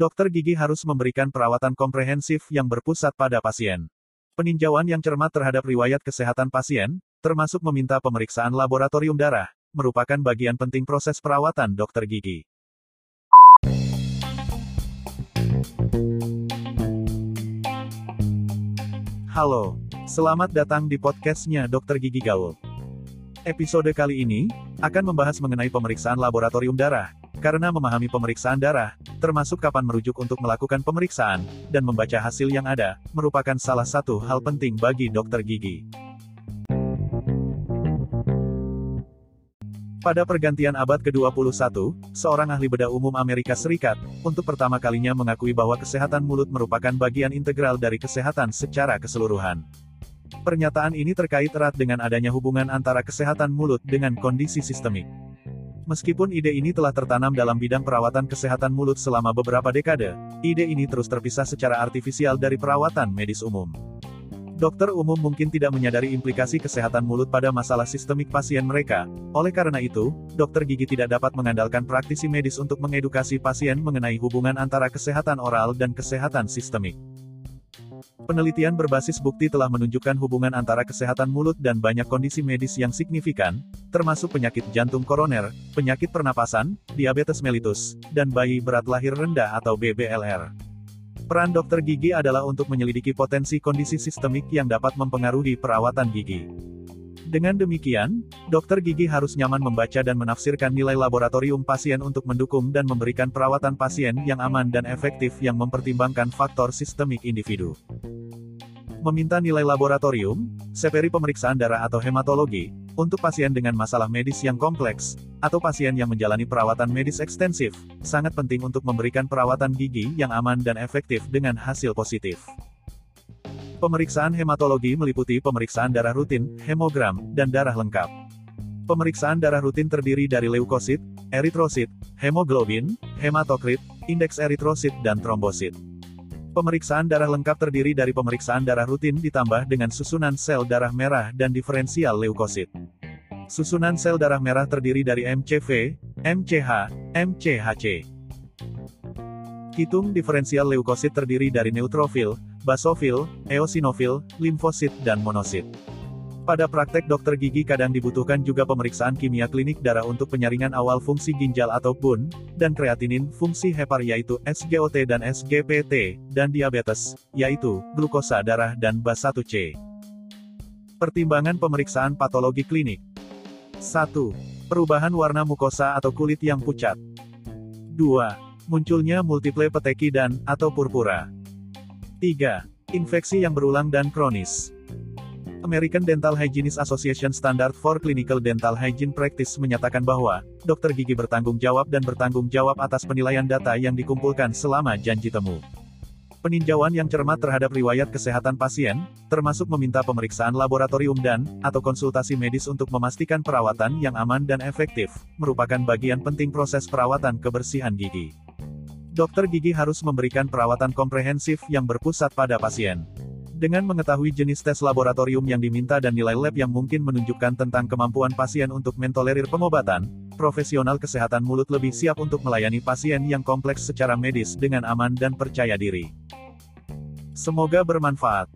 Dokter gigi harus memberikan perawatan komprehensif yang berpusat pada pasien. Peninjauan yang cermat terhadap riwayat kesehatan pasien, termasuk meminta pemeriksaan laboratorium darah, merupakan bagian penting proses perawatan dokter gigi. Halo, selamat datang di podcastnya Dokter Gigi Gaul. Episode kali ini akan membahas mengenai pemeriksaan laboratorium darah, karena memahami pemeriksaan darah, termasuk kapan merujuk untuk melakukan pemeriksaan, dan membaca hasil yang ada, merupakan salah satu hal penting bagi dokter gigi. Pada pergantian abad ke-21, seorang ahli bedah umum Amerika Serikat, untuk pertama kalinya mengakui bahwa kesehatan mulut merupakan bagian integral dari kesehatan secara keseluruhan. Pernyataan ini terkait erat dengan adanya hubungan antara kesehatan mulut dengan kondisi sistemik. Meskipun ide ini telah tertanam dalam bidang perawatan kesehatan mulut selama beberapa dekade, ide ini terus terpisah secara artifisial dari perawatan medis umum. Dokter umum mungkin tidak menyadari implikasi kesehatan mulut pada masalah sistemik pasien mereka. Oleh karena itu, dokter gigi tidak dapat mengandalkan praktisi medis untuk mengedukasi pasien mengenai hubungan antara kesehatan oral dan kesehatan sistemik. Penelitian berbasis bukti telah menunjukkan hubungan antara kesehatan mulut dan banyak kondisi medis yang signifikan, termasuk penyakit jantung koroner, penyakit pernapasan, diabetes mellitus, dan bayi berat lahir rendah atau BBLR. Peran dokter gigi adalah untuk menyelidiki potensi kondisi sistemik yang dapat mempengaruhi perawatan gigi. Dengan demikian, dokter gigi harus nyaman membaca dan menafsirkan nilai laboratorium pasien untuk mendukung dan memberikan perawatan pasien yang aman dan efektif yang mempertimbangkan faktor sistemik individu. Meminta nilai laboratorium, seperi pemeriksaan darah atau hematologi, untuk pasien dengan masalah medis yang kompleks, atau pasien yang menjalani perawatan medis ekstensif, sangat penting untuk memberikan perawatan gigi yang aman dan efektif dengan hasil positif. Pemeriksaan hematologi meliputi pemeriksaan darah rutin, hemogram, dan darah lengkap. Pemeriksaan darah rutin terdiri dari leukosit, eritrosit, hemoglobin, hematokrit, indeks eritrosit dan trombosit. Pemeriksaan darah lengkap terdiri dari pemeriksaan darah rutin ditambah dengan susunan sel darah merah dan diferensial leukosit. Susunan sel darah merah terdiri dari MCV, MCH, MCHC. Hitung diferensial leukosit terdiri dari neutrofil, basofil, eosinofil, limfosit dan monosit. Pada praktek dokter gigi kadang dibutuhkan juga pemeriksaan kimia klinik darah untuk penyaringan awal fungsi ginjal atau BUN, dan kreatinin fungsi hepar yaitu SGOT dan SGPT, dan diabetes, yaitu glukosa darah dan BAS1C. Pertimbangan pemeriksaan patologi klinik 1. Perubahan warna mukosa atau kulit yang pucat 2. Munculnya multiple peteki dan, atau purpura 3. Infeksi yang berulang dan kronis. American Dental Hygienist Association Standard for Clinical Dental Hygiene Practice menyatakan bahwa, dokter gigi bertanggung jawab dan bertanggung jawab atas penilaian data yang dikumpulkan selama janji temu. Peninjauan yang cermat terhadap riwayat kesehatan pasien, termasuk meminta pemeriksaan laboratorium dan, atau konsultasi medis untuk memastikan perawatan yang aman dan efektif, merupakan bagian penting proses perawatan kebersihan gigi. Dokter gigi harus memberikan perawatan komprehensif yang berpusat pada pasien. Dengan mengetahui jenis tes laboratorium yang diminta dan nilai lab yang mungkin menunjukkan tentang kemampuan pasien untuk mentolerir pengobatan, profesional kesehatan mulut lebih siap untuk melayani pasien yang kompleks secara medis dengan aman dan percaya diri. Semoga bermanfaat.